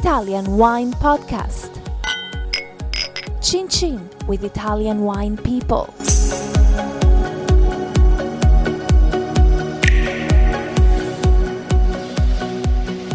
Italian Wine Podcast. Chin Chin with Italian wine people.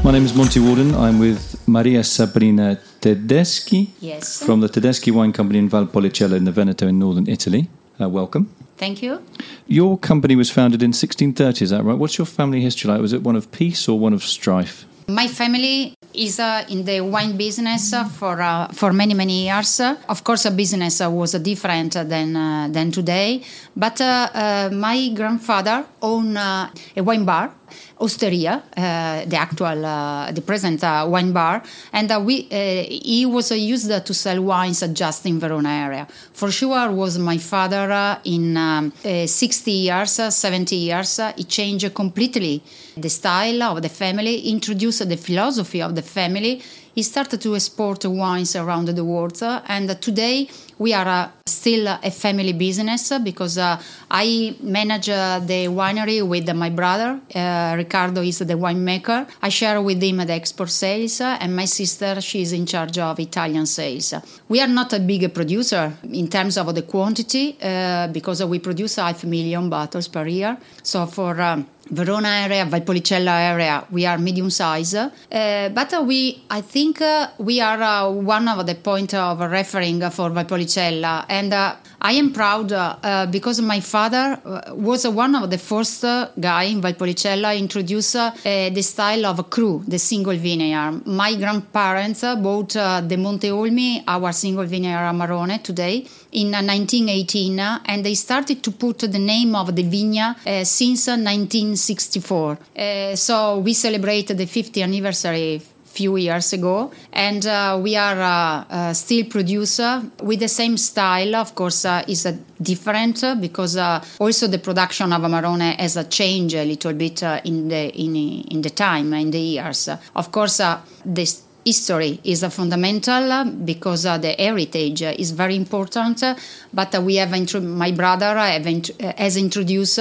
My name is Monty Waldin. I'm with Maria Sabrina Tedeschi Yes. from the Tedeschi Wine Company in Valpolicella in the Veneto in northern Italy. Uh, welcome. Thank you. Your company was founded in 1630, is that right? What's your family history like? Was it one of peace or one of strife? My family is uh, in the wine business uh, for uh, for many many years. Uh, Of course, a business uh, was uh, different than uh, than today. But uh, uh, my grandfather owned uh, a wine bar, Osteria, uh, the actual, uh, the present uh, wine bar, and we he was used to sell wines just in Verona area. For sure, was my father in um, uh, 60 years, uh, 70 years. He changed completely the style of the family, introduced the philosophy of the family. He started to export wines around the world, uh, and today we are uh, still a family business because uh, I manage the winery with my brother. Riccardo is the winemaker. I share with him the export sales, and my sister she is in charge of Italian sales. We are not a big producer in terms of the quantity because we produce half million bottles per year. So for um, Verona area, Valpolicella area, we are medium size. Uh, but uh, we, I think, uh, we are uh, one of the point of referring for Valpolicella, and uh, I am proud uh, uh, because my father uh, was one of the first uh, guy in Valpolicella introduce uh, the style of cru, the single vineyard. My grandparents uh, bought uh, the Monte Olmi, our single vineyard Amarone today in uh, 1918, uh, and they started to put the name of the uh, since uh, 1964. Uh, so we celebrate the 50th anniversary few years ago. And uh, we are uh, uh, still producer with the same style. Of course uh, is uh, different uh, because also the production of amarone has changed a little bit in the in, in the time in the years. Of course this history is fundamental because the heritage is very important. But we have intro- my brother have int- has introduced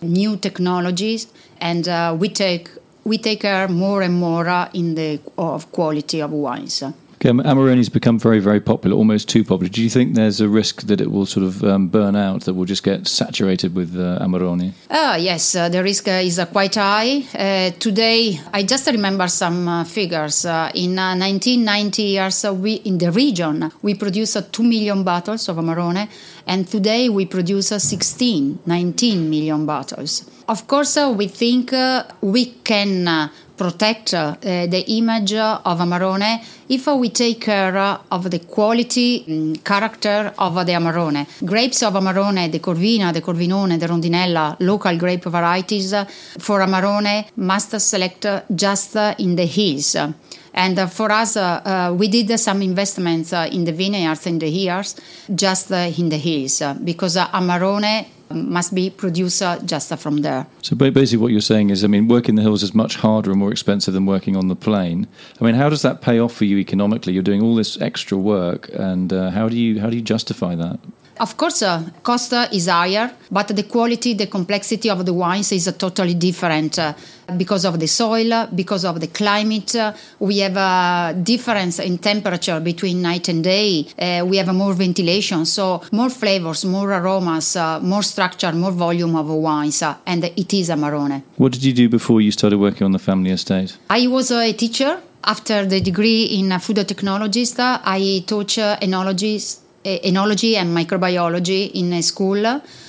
new technologies. And we take we take care more and more uh, in the of quality of wines. Okay, Amarone's become very, very popular, almost too popular. Do you think there's a risk that it will sort of um, burn out, that we'll just get saturated with uh, Amarone? Uh, yes, uh, the risk uh, is uh, quite high. Uh, today, I just remember some uh, figures. Uh, in uh, 1990 years, we in the region we produced uh, 2 million bottles of Amarone, and today we produce uh, 16, 19 million bottles. Of course, uh, we think uh, we can uh, protect uh, the image of Amarone if we take care of the quality mm, character of the Amarone. Grapes of Amarone, the Corvina, the Corvinone, the Rondinella, local grape varieties for Amarone must select just in the hills. And for us, uh, uh, we did some investments uh, in the vineyards in the years, just in the hills, because Amarone must be produced uh, just from there. So basically, what you're saying is, I mean, working the hills is much harder and more expensive than working on the plain. I mean, how does that pay off for you economically? You're doing all this extra work, and uh, how do you how do you justify that? Of course, uh, cost uh, is higher, but the quality, the complexity of the wines is uh, totally different uh, because of the soil, uh, because of the climate. Uh, we have a difference in temperature between night and day. Uh, we have more ventilation, so more flavors, more aromas, uh, more structure, more volume of wines, and it is Amarone. What did you do before you started working on the family estate? I was a teacher. After the degree in food technologist, I taught uh, enologies eh, enology and microbiology in a school.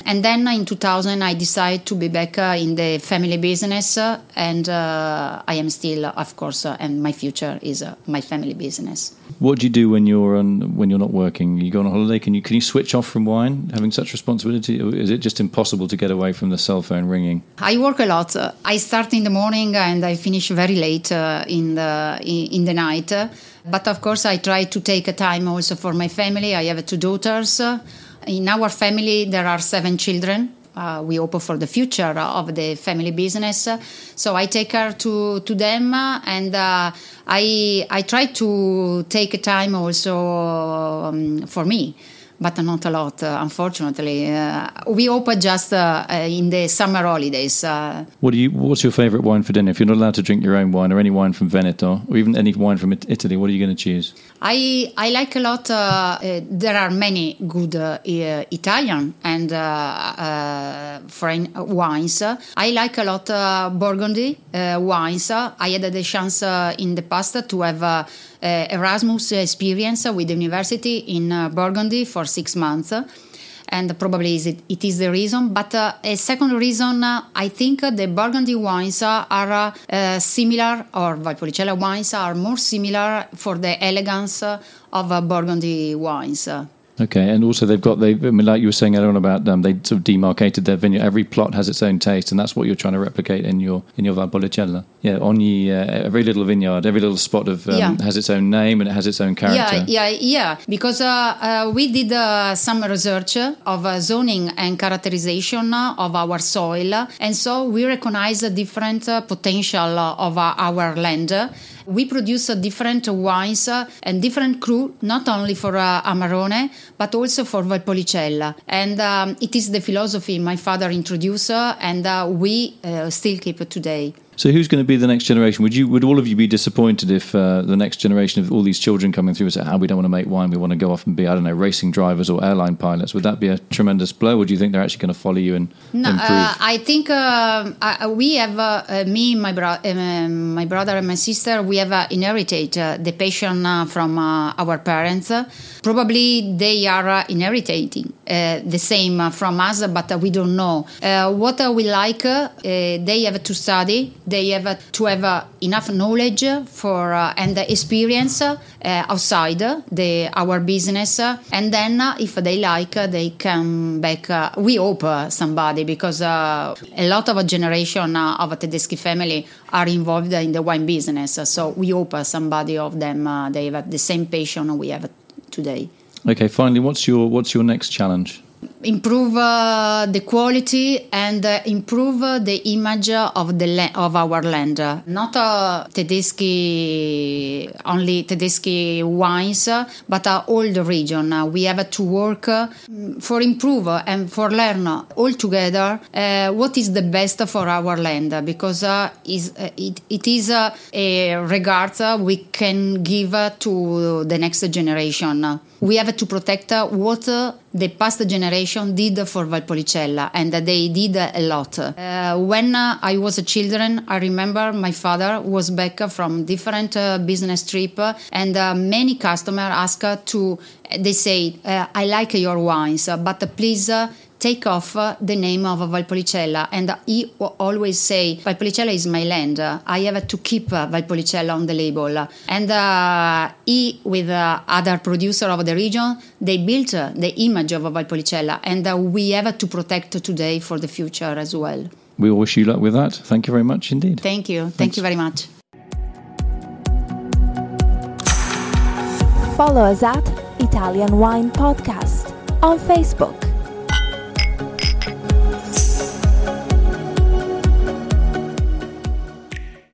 And then in 2000, I decided to be back uh, in the family business, uh, and uh, I am still, of course, uh, and my future is uh, my family business. What do you do when you're on when you're not working? You go on a holiday. Can you can you switch off from wine, having such responsibility? Or is it just impossible to get away from the cell phone ringing? I work a lot. I start in the morning and I finish very late uh, in the in, in the night. But of course, I try to take a time also for my family. I have two daughters. In our family, there are seven children. Uh, we hope for the future of the family business. So I take care to, to them and uh, I, I try to take time also um, for me. But not a lot, uh, unfortunately. Uh, we open just uh, in the summer holidays. Uh. what do you? What's your favourite wine for dinner? If you're not allowed to drink your own wine or any wine from Veneto or even any wine from Italy, what are you going to choose? I I like a lot. there are many good Italian and foreign wines. I like a lot Burgundy wines. I had the chance in the past to have uh, Erasmus experience with the university in uh, Burgundy for six months and probably it is the reason. But uh, a second reason, uh, I think the Burgundy wines are uh, similar, or Valpolicella wines are more similar for the elegance of Burgundy wines. Okay, and also they've got they I mean, like you were saying earlier on about um, they sort of demarcated their vineyard. Every plot has its own taste, and that's what you're trying to replicate in your in your Valpolicella. Yeah, ogni uh, every little vineyard, every little spot of um, yeah. has its own name and it has its own character. Yeah, yeah, yeah. Because uh, uh, we did uh, some research of uh, zoning and characterization of our soil, and so we recognize the different uh, potential of our land we produce uh, different wines uh, and different cru, not only for uh, Amarone, but also for Valpolicella. And um, it is the philosophy my father introduced, and we still keep it today. So, who's going to be the next generation? Would you, would all of you be disappointed if uh, the next generation of all these children coming through say, "Ah, we don't want to make wine. We want to go off and be, I don't know, racing drivers or airline pilots"? Would that be a tremendous blow? Or do you think they're actually going to follow you and no, improve? Uh, I think uh, I, we have uh, me, my, bro- um, my brother, and my sister. We have uh, inherited uh, the passion from our parents. Probably they are inheriting Uh, the same uh, from us, but uh, we don't know. What we like. they have to study. They have to have enough knowledge for uh, and experience uh, outside the our business. And then uh, if they like they come back we hope somebody because a lot of a generation of a Tedeschi family are involved in the wine business. So we hope somebody of them they have the same passion we have today okay finally what's your what's your next challenge improve uh, the quality and uh, improve the image of the la- of our land. Not uh, Tedeschi only Tedeschi wines, but uh, all the region. we have to work for improve and for learn all together uh, what is the best for our land because uh, is it, it is a regard we can give to the next generation. We have to protect what the past generation did for Valpolicella, and they did a lot. Uh, when I was a children, I remember my father was back from different uh, business trip, and uh, many customers asked to. They say, uh, "I like your wines, but please." Take off uh, the name of Valpolicella. And he always say, Valpolicella is my land. I have to keep uh, Valpolicella on the label. And uh, he, with uh, other producer of the region, they built the image of Valpolicella. And we have to protect today for the future as well. We wish you luck with that. Thank you very much indeed. Thank you. Thanks. Thank you very much. Follow us at Italian Wine Podcast on Facebook.